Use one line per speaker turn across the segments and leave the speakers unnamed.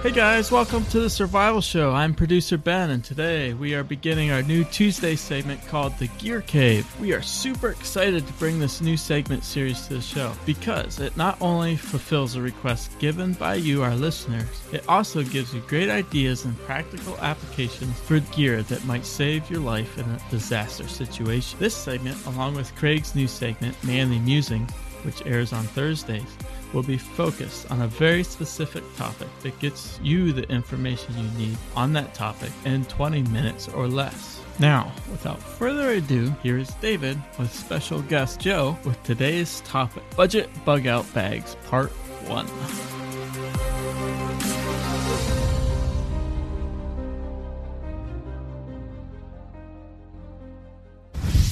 Hey guys, welcome to the Survival Show. I'm producer Ben, and today we are beginning our new Tuesday segment called The Gear Cave. We are super excited to bring this new segment series to the show because it not only fulfills a request given by you, our listeners, it also gives you great ideas and practical applications for gear that might save your life in a disaster situation. This segment, along with Craig's new segment, Manly Musing, which airs on Thursdays, will be focused on a very specific topic that gets you the information you need on that topic in 20 minutes or less. Now, without further ado, here is David with special guest Joe with today's topic Budget Bug Out Bags Part 1.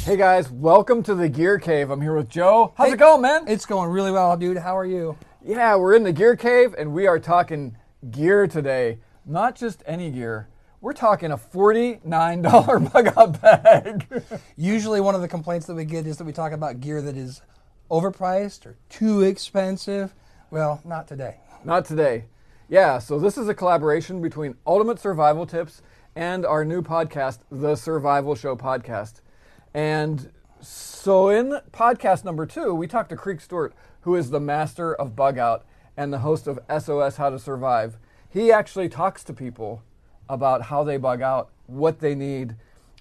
Hey guys, welcome to the Gear Cave. I'm here with Joe. How's
Hey.
it going, man?
It's going really well, dude. How are you?
yeah, we're in the Gear Cave and we are talking gear today. Not just any gear. We're talking a $49 bug out bag.
Usually, one of the complaints that we get is that we talk about gear that is overpriced or too expensive. Well, not today.
Not today. Yeah, so this is a collaboration between Ultimate Survival Tips and our new podcast, The Survival Show Podcast. And so in podcast number two, we talked to Creek Stewart, who is the master of bug out and the host of SOS How to Survive. He actually talks to people about how they bug out, what they need,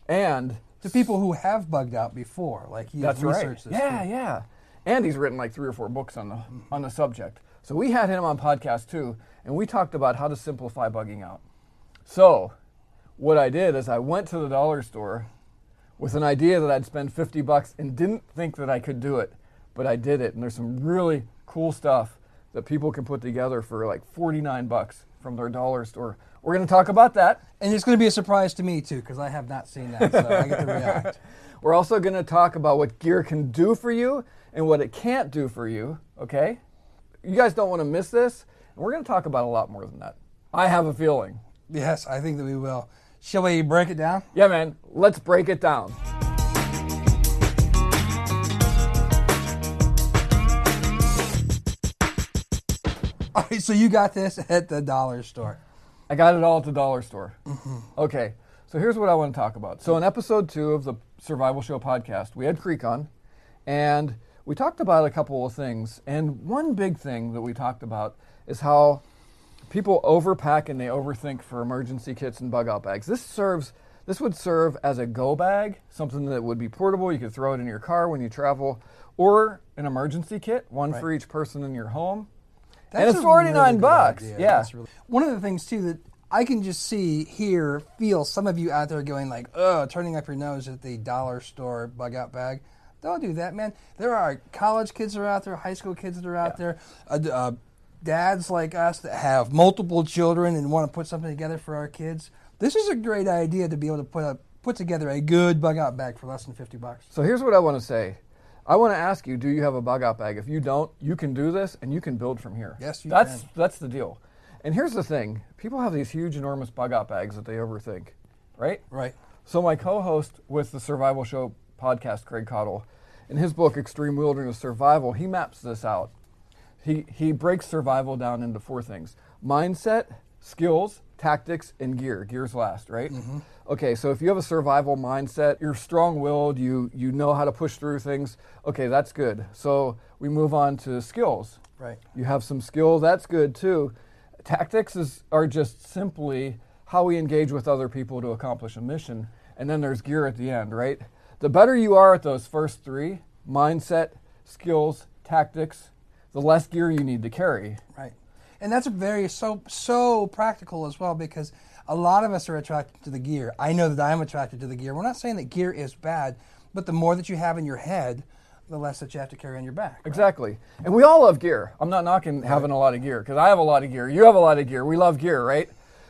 and
To people who have bugged out before, like you
that's right.
this.
Yeah,
too.
yeah. And he's written like three or four books on the on the subject. So we had him on podcast too, and we talked about how to simplify bugging out. So what I did is I went to the dollar store with an idea that I'd spend 50 bucks and didn't think that I could do it, but I did it. And there's some really cool stuff that people can put together for like 49 bucks from their dollar store. We're going to talk about that.
And it's going to be a surprise to me, too, because I have not seen that, so I get to react.
We're also going to talk about what gear can do for you and what it can't do for you, okay? You guys don't want to miss this. And we're going to talk about a lot more than that. I have a feeling.
Yes, I think that we will. Shall we break it down?
Yeah, man, let's break it down.
All right, so you got this at the dollar store.
I got it all at the dollar store. Mm-hmm. Okay, so here's what I want to talk about. So, in episode two of the Survival Show podcast, we had Creek on, and we talked about a couple of things. And one big thing that we talked about is how people overpack and they overthink for emergency kits and bug out bags. This serves. This would serve as a go bag, something that would be portable. You could throw it in your car when you travel, or an emergency kit, one for each person in your home. and it's
a
49
really
bucks.
idea.
Yeah.
Really- One of the things too that I can just see, hear, feel some of you out there going like, "Oh, turning up your nose at the dollar store bug out bag." Don't do that, man. There are college kids that are out there, high school kids that are out there, uh, uh, dads like us that have multiple children and want to put something together for our kids. This is a great idea to be able to put a, put together a good bug out bag for less than fifty bucks.
So here's what I want to say. I want to ask you, do you have a bug out bag? If you don't, you can do this and you can build from here.
Yes, you
that's,
can.
That's the deal. And here's the thing. People have these huge, enormous bug out bags that they overthink, right?
Right.
So my co-host with the Survival Show podcast, Craig Caudill, in his book Extreme Wilderness Survival, he maps this out. He he breaks survival down into four things: mindset, skills, tactics, and gear. Gear's last, right? Mm-hmm. Okay, so if you have a survival mindset, you're strong-willed, you you know how to push through things. Okay, that's good. So we move on to skills.
Right.
You have some skill, that's good too. Tactics is, are just simply how we engage with other people to accomplish a mission. And then there's gear at the end, right? The better you are at those first three mindset, skills, tactics the less gear you need to carry.
Right. And that's very so so practical as well because a lot of us are attracted to the gear. I know that I'm attracted to the gear. We're not saying that gear is bad, but the more that you have in your head, the less that you have to carry on your back. right?
Exactly. And we all love gear. I'm not knocking having a lot of gear because I have a lot of gear. You have a lot of gear. We love gear, right?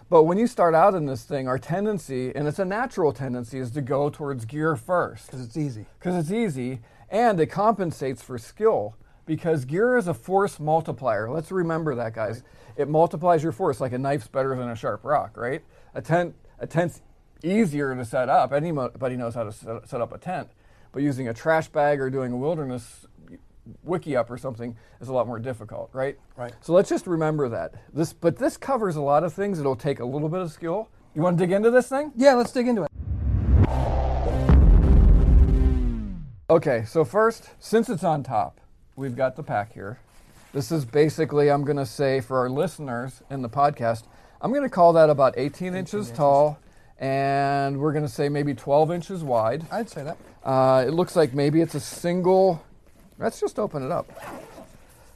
But when you start out in this thing, our tendency, and it's a natural tendency, is to go towards gear first
Because it's easy.
because it's easy and it compensates for skill because gear is a force multiplier. Let's remember that, guys. It multiplies your force like a knife's better than a sharp rock, right? A tent, a tent's easier to set up. Anybody knows how to set, set up a tent, but using a trash bag or doing a wilderness wickiup or something is a lot more difficult, right?
Right.
So let's just remember that. This, but this covers a lot of things. It'll take a little bit of skill. You want to dig into this thing?
Yeah, let's dig into it.
Okay, so first, since it's on top, we've got the pack here. This is basically, I'm going to say for our listeners in the podcast, I'm going to call that about 18, inches,
inches.
tall, and we're going to say maybe 12 inches wide.
I'd say that.
Uh, it looks like maybe it's a single. Let's just open it up.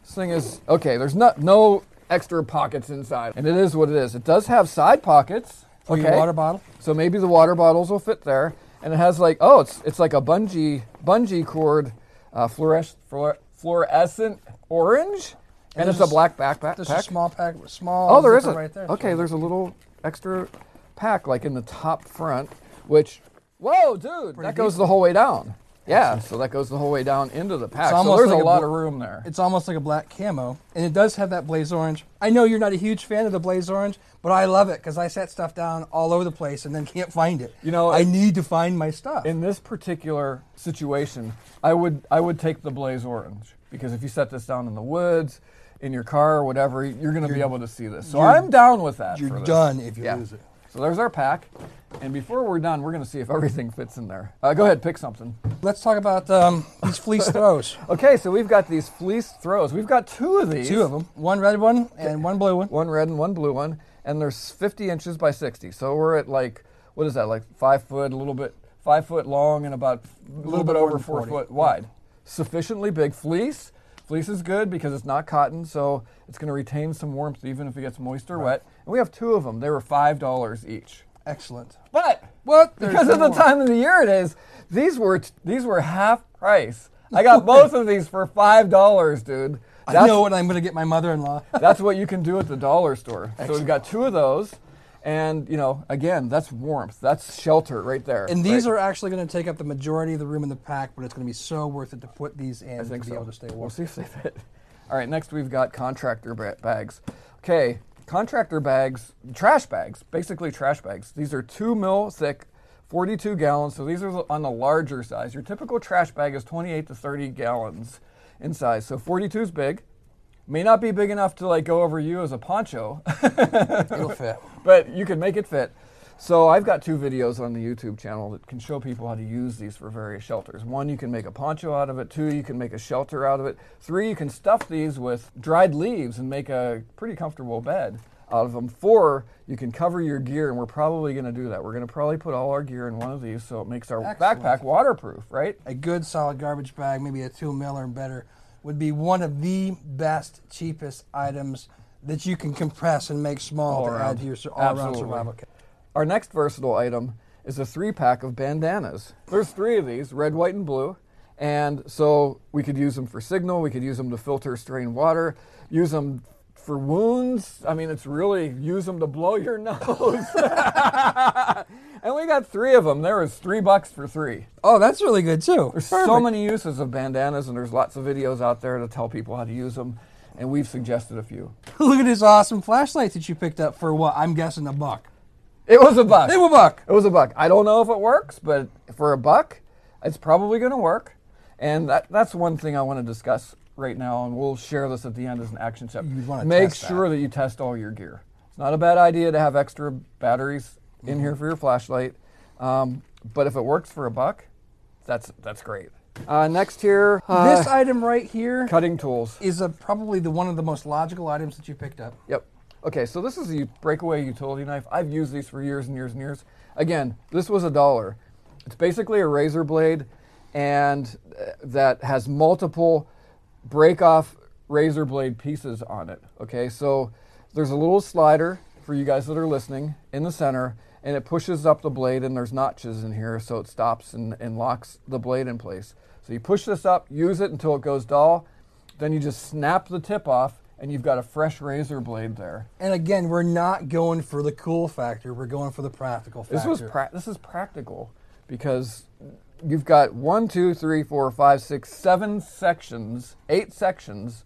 This thing is okay. There's not no extra pockets inside, and it is what it is. It does have side pockets.
For your water bottle.
So maybe the water bottles will fit there, and it has like oh, it's it's like a bungee bungee cord, uh, fluores, fluor- fluorescent orange, and,
And
it's a black backpack.
There's a small pack, small.
Oh, there is a
right there.
okay.
So-
There's a little extra pack like in the top front, which whoa, dude, that goes the whole way down. Yeah, so that goes the whole way down into the pack. So there's
like
a
a
lot
bl-
of room there.
It's almost like a black camo, and it does have that blaze orange. I know you're not a huge fan of the blaze orange, but I love it because I set stuff down all over the place and then can't find it.
You know,
I need to find my stuff.
In this particular situation, I would I would take the blaze orange because if you set this down in the woods, in your car or whatever, you're going to be able to see this. So I'm down with that.
you're done if you
Yeah.
lose it.
So there's our pack, and before we're done, we're going to see if everything fits in there. Uh, go ahead, pick something.
Let's talk about um, these fleece throws.
Okay, so we've got these fleece throws. We've got two of these.
Two of them, one red one and one blue one.
One red and one blue one, and they're 50 inches by 60. So we're at like, what is that, like five foot, a little bit, five foot long and about a little, bit,
bit
over four
40.
foot wide. Sufficiently big fleece. Fleece is good because it's not cotton, so it's going to retain some warmth even if it gets moist or wet. And we have two of them. They were $5 each.
Excellent.
But
What? There's
because of the
more.
time of the year it is, these were these were half price. I got both of these for five dollars, dude.
I know what I'm going to get my mother-in-law.
That's what you can do at the dollar store. So we've got two of those, and you know, again, that's warmth, that's shelter right there.
And these
right?
are actually going to take up the majority of the room in the pack, but it's going to be so worth it to put these in
I think
to
so.
be able to stay warm.
We'll see if they fit. All right, next we've got contractor ba- bags. Okay, contractor bags, trash bags, basically trash bags. These are two mil thick, 42 gallons. So these are on the larger size. Your typical trash bag is 28 to 30 gallons in size. So 42 is big. May not be big enough to like go over you as a poncho,
It'll fit.
but you can make it fit. So I've got two videos on the YouTube channel that can show people how to use these for various shelters. One, you can make a poncho out of it. Two, you can make a shelter out of it. Three, you can stuff these with dried leaves and make a pretty comfortable bed out of them. Four, you can cover your gear, and we're probably going to do that. We're going to probably put all our gear in one of these so it makes our
Excellent.
backpack waterproof, right?
a good solid garbage bag, maybe a two mil or better, would be one of the best, cheapest items that you can compress and make small
All
to
around.
add to your sur- all-around survival kit.
Our next versatile item is a three pack of bandanas. There's three of these red, white, and blue. And so we could use them for signal, we could use them to filter strained water, use them for wounds. I mean, it's really use them to blow your nose. and we got three of them. There was three bucks for three.
Oh, that's really good too.
There's so many uses of bandanas, and there's lots of videos out there to tell people how to use them. And we've suggested a few.
Look at this awesome flashlight that you picked up for what? I'm guessing a buck.
It was a buck.
They were a buck.
It was a buck. I don't know if it works, but for a buck, it's probably going to work. And that, that's one thing I want to discuss right now, and we'll share this at the end as an action step. Make
test that.
sure that. you test all your gear. It's not a bad idea to have extra batteries in
Mm-hmm.
here for your flashlight, um, but if it works for a buck, that's that's great. Uh, next here, uh,
this item right here
cutting tools.
is a, probably the one of the most logical items that you picked up.
Yep. Okay, so this is a breakaway utility knife. I've used these for years and years and years. Again, this was a dollar. It's basically a razor blade, and uh, that has multiple break-off razor blade pieces on it. Okay, so there's a little slider for you guys that are listening in the center, and it pushes up the blade, and there's notches in here, so it stops and, and locks the blade in place. So you push this up, use it until it goes dull, then you just snap the tip off, and you've got a fresh razor blade there.
And again, we're not going for the cool factor. We're going for the practical factor.
This was pra- this is practical because you've got one, two, three, four, five, six, seven sections, eight sections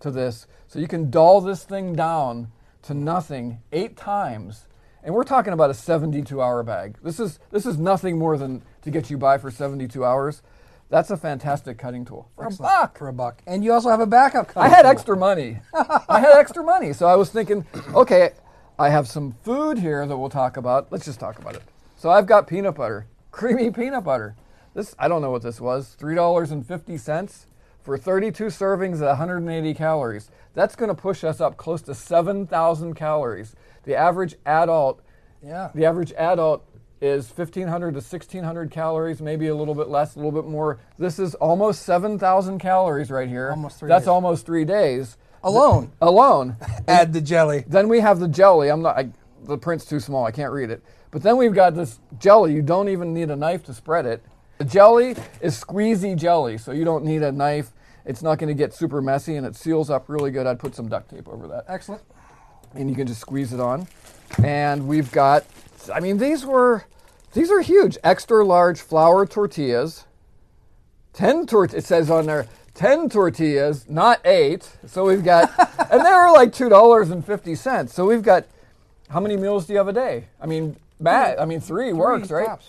to this, so you can dull this thing down to nothing eight times. And we're talking about a 72-hour bag. This is this is nothing more than to get you by for 72 hours. That's a fantastic cutting tool for
Excellent.
a buck.
For a buck. And you also have a backup
I had
tool.
extra money. I had extra money, so I was thinking, okay, I have some food here that we'll talk about. Let's just talk about it. So I've got peanut butter, creamy peanut butter. This I don't know what this was. Three dollars and fifty cents for 32 servings at 180 calories. That's going to push us up close to 7,000 calories. The average adult,
Yeah.
the average adult is 1,500 to 1,600 calories, maybe a little bit less, a little bit more. This is almost 7,000 calories right here.
Almost three
That's
days.
almost three days
Alone.
alone.
Add the jelly.
then we have the jelly. I'm not. I, the print's too small. I can't read it. But then we've got this jelly. You don't even need a knife to spread it. The jelly is squeezy jelly, so you don't need a knife. It's not going to get super messy, and it seals up really good. I'd put some duct tape over that,
Excellent.
and you can just squeeze it on. And we've got. I mean, these were. These are huge. Extra large flour tortillas. 10 tort it says on there 10 tortillas not 8 so we've got and they were like $2.50 so we've got how many meals do you have a day i mean Matt, i mean three, works
Three
right
tops.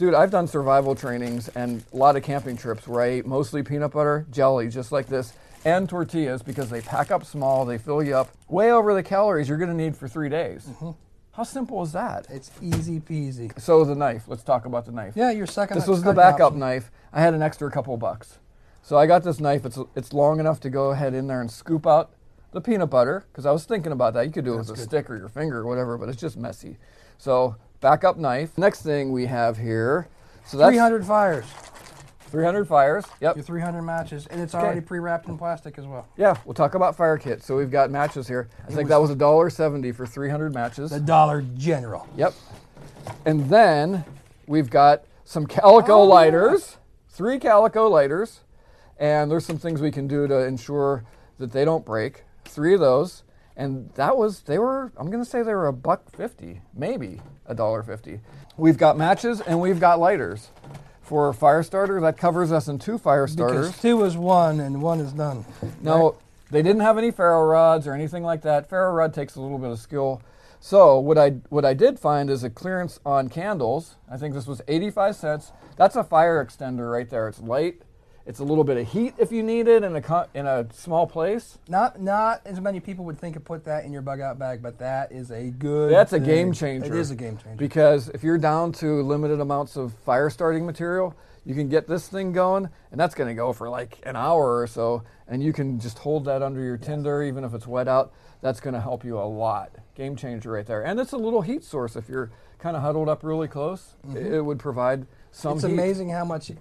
Dude i've done survival trainings and a lot of camping trips where i ate mostly peanut butter jelly just like this and tortillas because they pack up small they fill you up way over the calories you're going to need for three days mm-hmm. how simple is that
It's easy peasy.
so the knife let's talk about the knife
Yeah, your second.
this was the backup
option.
knife. I had an extra couple bucks. So I got this knife. It's it's long enough to go ahead in there and scoop out the peanut butter because I was thinking about that. You could do it with a stick or your finger or whatever, but it's just messy. So backup knife. Next thing we have here. So that's
300 fires.
300 fires. Yep.
Your 300 matches, and it's
Okay.
already pre-wrapped in plastic as well.
Yeah, we'll talk about fire kits. So we've got matches here. I think that was a dollar seventy for 300 matches.
The Dollar General.
Yep. And then we've got some calico
Oh, yeah.
lighters, three calico lighters, and there's some things we can do to ensure that they don't break. Three of those, and that was they were I'm gonna say they were a buck fifty, maybe a dollar fifty. We've got matches and we've got lighters. For a fire starter, that covers us in two fire starters.
Because two is one and one is none.
No, they didn't have any ferro rods or anything like that. Ferro rod takes a little bit of skill. So what I what I did find is a clearance on candles. I think this was 85 cents. That's a fire extender right there. It's light. It's a little bit of heat if you need it in a in a small place.
Not not as many people would think of put that in your bug out bag, but that is a good.
That's a game changer.
It is a game changer.
Because if you're down to limited amounts of fire starting material, you can get this thing going, and that's going to go for like an hour or so, and you can just hold that under your tinder, even if it's wet out. That's going to help you a lot. Game changer right there. And it's a little heat source. If you're kind of huddled up really close, it, it would provide some
Mm-hmm. it's
heat.
amazing how much,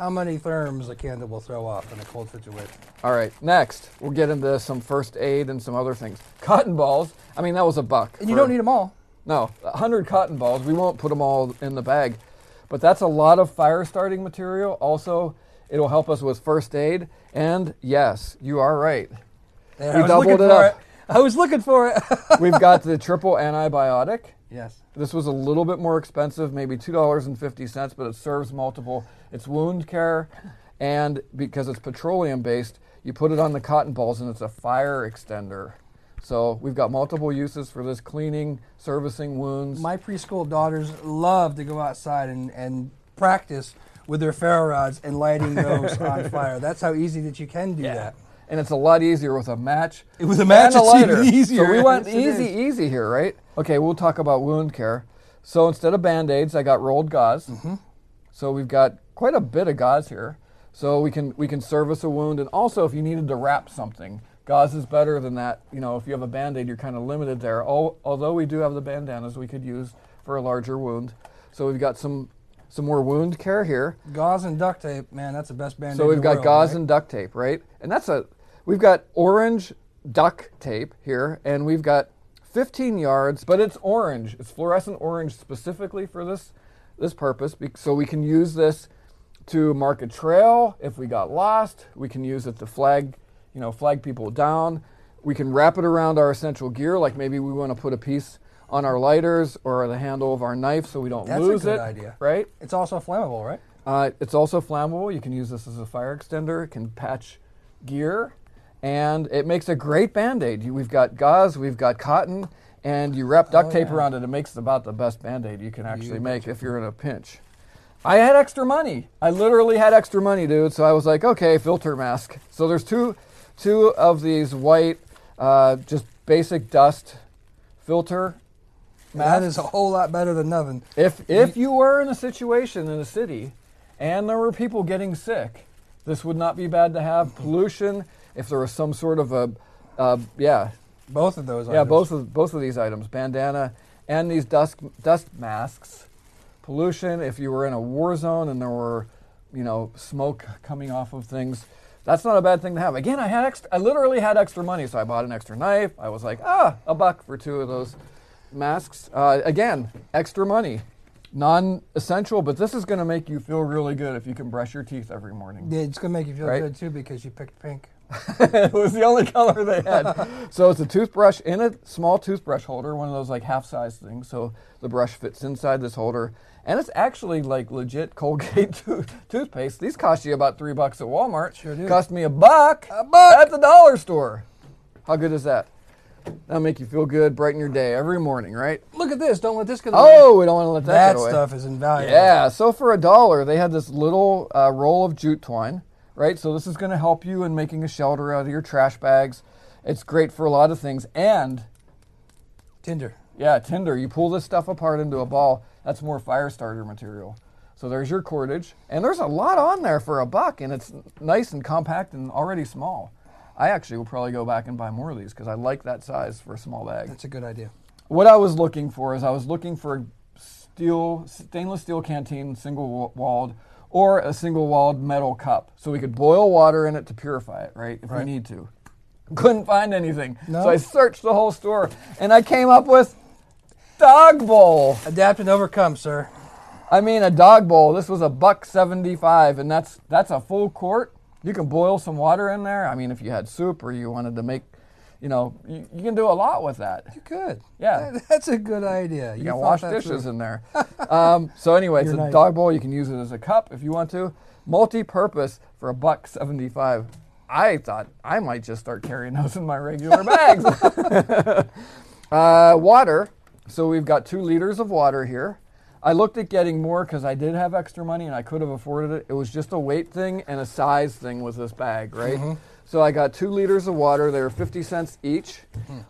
how many therms a candle will throw off in a cold situation.
All right, next we'll get into some first aid and some other things. Cotton balls. I mean, that was a buck.
And you
for-
don't need them all.
No, 100 cotton balls. We won't put them all in the bag. But that's a lot of fire starting material. Also, it'll help us with first aid. And yes, you are right.
There,
We doubled it up.
it. I was looking for it.
We've got the triple antibiotic.
yes.
This was a little bit more expensive, maybe $2.50, but it serves multiple. It's wound care, and because it's petroleum based, you put it on the cotton balls and it's a fire extender. So we've got multiple uses for this cleaning, servicing wounds.
My preschool daughters love to go outside and, and practice with their ferro rods and lighting those on fire. That's how easy that you can do that.
And it's a lot easier with a match.
With a match,
and a
it's even easier.
So we went
Yes,
easy, easy here, right? Okay, we'll talk about wound care. So instead of band aids, I got rolled gauze.
Mm-hmm.
So we've got quite a bit of gauze here. So we can we can service a wound, and also if you needed to wrap something, gauze is better than that. You know, if you have a band aid, you're kind of limited there. Al- although we do have the bandanas we could use for a larger wound. So we've got some some more wound care here.
Gauze and duct tape, man, that's the best band
So we've got gauze and duct tape, right? And that's a we've got orange duct tape here, and we've got 15 yards, but it's orange. It's fluorescent orange specifically for this this purpose, so we can use this to mark a trail. If we got lost, we can use it to flag, you know, flag people down. We can wrap it around our essential gear, like maybe we want to put a piece on our lighters or the handle of our knife so we don't
That's a good
it.
idea.
Right?
It's also flammable, right?
Uh, it's also flammable. You can use this as a fire extender. It can patch gear, and it makes a great band aid. We've got gauze, we've got cotton, and you wrap duct
Oh,
tape
yeah.
around it. It makes about the best band aid you can actually make if you're in a pinch. I had extra money. I literally had extra money, dude. So I was like, okay, filter mask. So there's two, two of these white, uh, just basic dust filter.
That
masks.
is a whole lot better than nothing.
If if you were in a situation in a city and there were people getting sick, this would not be bad to have. Pollution, if there was some sort of a, uh, yeah,
Both of those.
yeah,
items.
both of both of these items, bandana and these dust dust masks. Pollution, if you were in a war zone and there were, you know, smoke coming off of things, that's not a bad thing to have. Again, I had extra, I literally had extra money, so I bought an extra knife. I was like, ah, a buck for two of those masks. Uh, again, extra money, non-essential, but this is going to make you feel really good if you can brush your teeth every morning.
Yeah, it's gonna make you feel
Right?
good too because you picked pink.
it was the only color they had. so it's a toothbrush in a small toothbrush holder, one of those like half-size things. So the brush fits inside this holder, and it's actually like legit Colgate tooth- toothpaste. These cost you about three bucks at Walmart.
Sure do.
Cost me a buck.
A buck.
at the dollar store. How good is that? That'll make you feel good, brighten your day every morning, right?
Look at this. Don't let this go.
Oh, we don't want to let that,
that stuff is invaluable.
Yeah, so for a dollar, they had this little uh, roll of jute twine, right? So this is going to help you in making a shelter out of your trash bags. It's great for a lot of things. And
Tinder.
yeah, tinder. You pull this stuff apart into a ball. That's more fire starter material. So there's your cordage, and there's a lot on there for a buck, and it's nice and compact and already small. I actually will probably go back and buy more of these because I like that size for a small bag.
That's a good idea.
What I was looking for is I was looking for a steel, stainless steel canteen, single walled, or a single walled metal cup, so we could boil water in it to purify it, right? If
Right.
we need to. Couldn't find anything,
No?
so I searched the whole store, and I came up with dog bowl.
Adapt and overcome, sir.
I mean, a dog bowl. This was a buck seventy-five, and that's that's a full quart. You can boil some water in there. I mean, if you had soup or you wanted to make, you know, you, you can do a lot with that.
You could.
Yeah.
That- that's a good idea.
You can wash dishes in there. um, so anyway, it's
You're
a
nice.
dog bowl. You can use it as a cup if you want to. Multi-purpose for a buck seventy-five. I thought I might just start carrying those in my regular bags. uh, water. So we've got two liters of water here. I looked at getting more because I did have extra money and I could have afforded it. It was just a weight thing and a size thing with this bag, right? So I got two liters of water. They were 50 cents each.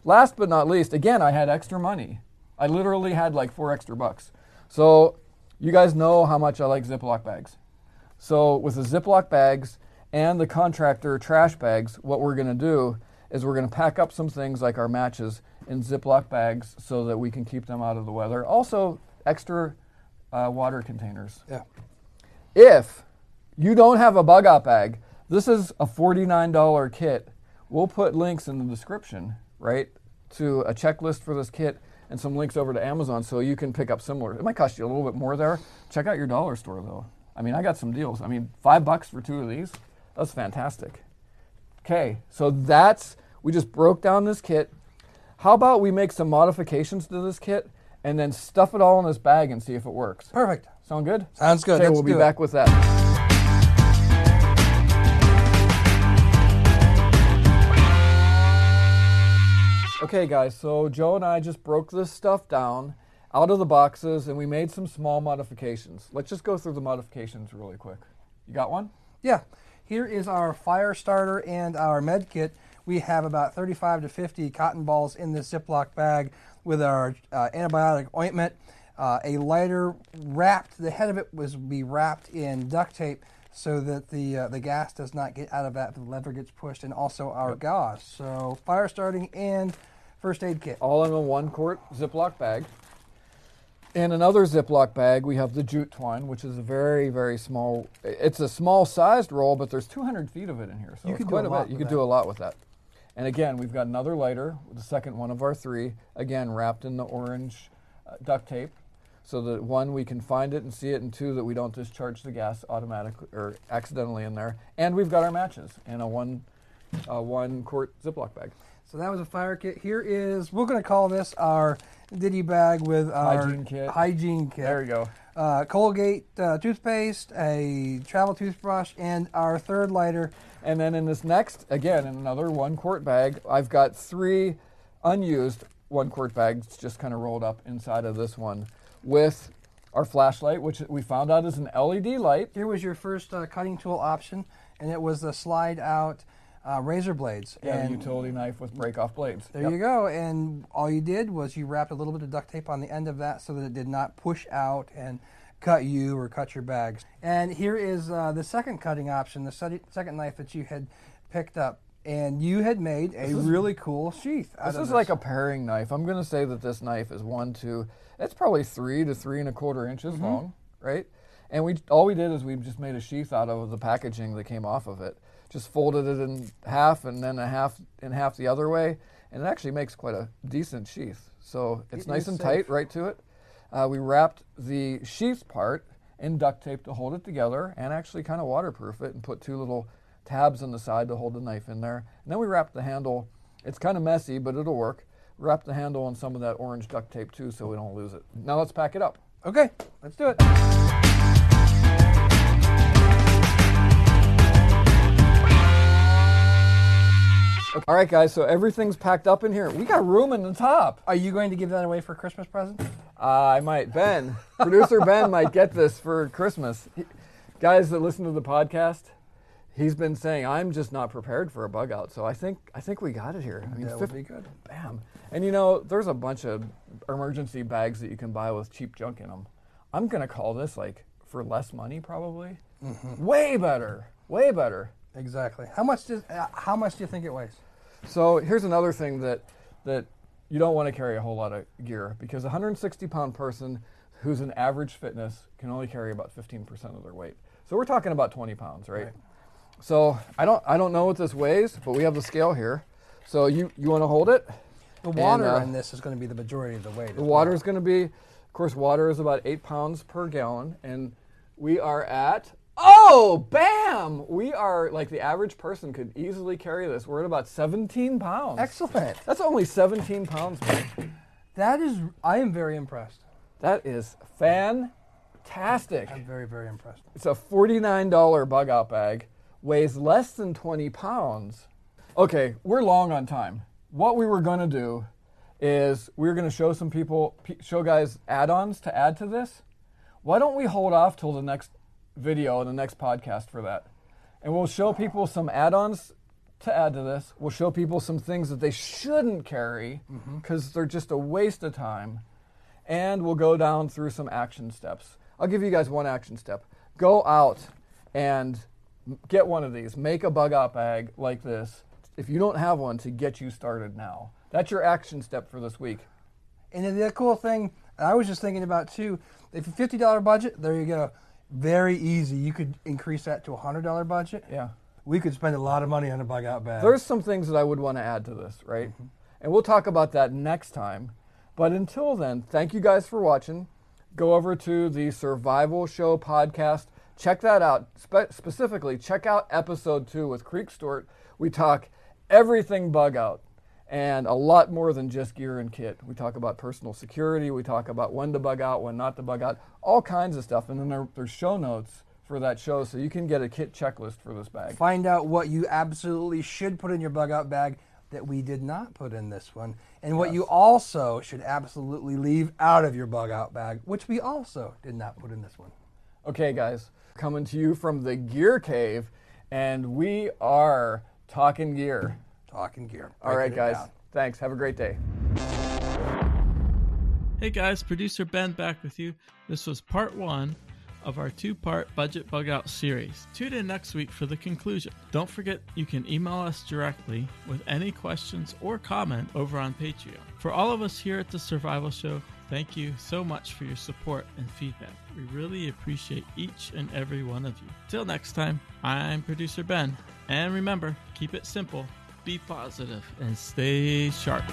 Last but not least, again, I had extra money. I literally had like four extra bucks. So you guys know how much I like Ziploc bags. So with the Ziploc bags and the contractor trash bags, what we're going to do is we're going to pack up some things like our matches in Ziploc bags so that we can keep them out of the weather. Also, extra uh, water containers.
Yeah.
If you don't have a bug out bag, this is a $49 kit. We'll put links in the description, right, to a checklist for this kit and some links over to Amazon so you can pick up similar. It might cost you a little bit more there. Check out your dollar store though. I mean, I got some deals. I mean, five bucks for two of these. That's fantastic. Okay, so that's, we just broke down this kit. How about we make some modifications to this kit and then stuff it all in this bag and see if it works?
Perfect.
Sound good?
Sounds good.
Okay,
Let's
we'll be
do it.
back with that. Okay, guys, so Joe and I just broke this stuff down out of the boxes and we made some small modifications. Let's just go through the modifications really quick. You got one?
Yeah. Here is our fire starter and our med kit. We have about 35 to 50 cotton balls in this Ziploc bag with our uh, antibiotic ointment. Uh, a lighter wrapped, the head of it was be wrapped in duct tape so that the uh, the gas does not get out of that the lever gets pushed, and also our gauze. So fire starting and first aid kit.
All in a one quart Ziploc bag. In another Ziploc bag, we have the jute twine, which is a very, very small. It's a small sized roll, but there's 200 feet of it in here, so
You
it's
could do
quite
a
bit. You
with
could do
that.
a lot with that. And again, we've got another lighter, the second one of our three, again wrapped in the orange uh, duct tape. so that one we can find it and see it, and two that we don't discharge the gas automatically or accidentally in there. And we've got our matches in a one uh, one quart Ziploc bag.
So that was a fire kit. Here is we're going to call this our ditty bag with our
Hygiene kit.
Hygiene kit.
There we go.
Uh, Colgate uh, toothpaste, a travel toothbrush, and our third lighter.
And then in this next, again, in another one quart bag, I've got three unused one quart bags just kind of rolled up inside of this one with our flashlight, which we found out is an LED light.
Here was your first uh, cutting tool option, and it was the slide out uh, razor blades.
Yeah,
and
a utility knife with break off blades.
There
Yep.
you go. And all you did was you wrapped a little bit of duct tape on the end of that so that it did not push out and cut you or cut your bags. And here is uh, the second cutting option, the second knife that you had picked up. And you had made a really cool sheath. Out
This is like a paring knife. I'm going to say that this knife is one to, it's probably three to three and a quarter inches
Mm-hmm.
long, right? And we all we did is we just made a sheath out of the packaging that came off of it. Just folded it in half and then a half in half the other way, and it actually makes quite a decent sheath. So it's
It
nice and
safe.
tight right to it. Uh, we wrapped the sheath part in duct tape to hold it together, and actually kind of waterproof it, and put two little tabs on the side to hold the knife in there. And then we wrapped the handle. It's kind of messy, but it'll work. Wrap the handle on some of that orange duct tape too, so we don't lose it. Now let's pack it up.
Okay, let's do it.
All right, guys. So everything's packed up in here. We got room in the top.
Are you going to give that away for Christmas present?
Uh, I might. Ben, producer Ben, might get this for Christmas. He- guys that listen to the podcast, he's been saying I'm just not prepared for a bug out. So I think I think we got it here. I mean,
That would be good.
Bam. And you know, there's a bunch of emergency bags that you can buy with cheap junk in them. I'm gonna call this like for less money, probably. Way better. Way better.
Exactly. How much does uh, how much do you think it weighs?
So here's another thing that that you don't want to carry a whole lot of gear because a 160 pound person who's an average fitness can only carry about 15% of their weight. So we're talking about 20 pounds, right?
Right.
So I don't I don't know what this weighs, but we have the scale here. So you you want to hold it?
The water
uh,
in this is going to be the majority of the weight.
The water is going to be, of course, water is about eight pounds per gallon, and we are at. Oh, bam! We are like the average person could easily carry this. We're at about 17 pounds.
Excellent.
That's only 17 pounds. Mike.
That is, I am very impressed.
That is fantastic.
I'm very, very impressed.
It's a $49 bug out bag, weighs less than 20 pounds. Okay, we're long on time. What we were going to do is we are going to show some people, show guys add ons to add to this. Why don't we hold off till the next video, and the next podcast for that? And we'll show people some add ons to add to this. We'll show people some things that they shouldn't carry mm-hmm. because they're just a waste of time and we'll go down through some action steps. I'll give you guys one action step. Go out and get one of these. Make a bug out bag like this. If you don't have one, to get you started now. That's your action step for this week.
And the cool thing I was just thinking about too, if a fifty dollar budget, there you go. Very easy. You could increase that to a hundred dollar budget.
Yeah.
We could spend a lot of money on a bug out bag.
There's some things that I would want to add to this, right? Mm-hmm. And we'll talk about that next time. But until then, thank you guys for watching. Go over to the Survival Show podcast. Check that out. Spe- specifically, check out episode two with Creek Stewart. We talk everything bug out and a lot more than just gear and kit. We talk about personal security. We talk about when to bug out, when not to bug out, all kinds of stuff. And then there, there's show notes for that show so you can get a kit checklist for this bag.
Find out what you absolutely should put in your bug out bag that we did not put in this one, and what you also should absolutely leave out of your bug out bag, which we also did not put in this one.
Okay, guys, coming to you from the Gear Cave, and we are talking gear.
Talking gear.
All right,
Breaking it
guys.
down.
Thanks. Have a great day.
Hey guys, producer Ben back with you. This was part one of our two part budget bug out series. Tune in next week for the conclusion. Don't forget you can email us directly with any questions or comment over on Patreon. For all of us here at the Survival Show, thank you so much for your support and feedback. We really appreciate each and every one of you. Till next time, I'm producer Ben. And remember, keep it simple, be positive, and stay sharp.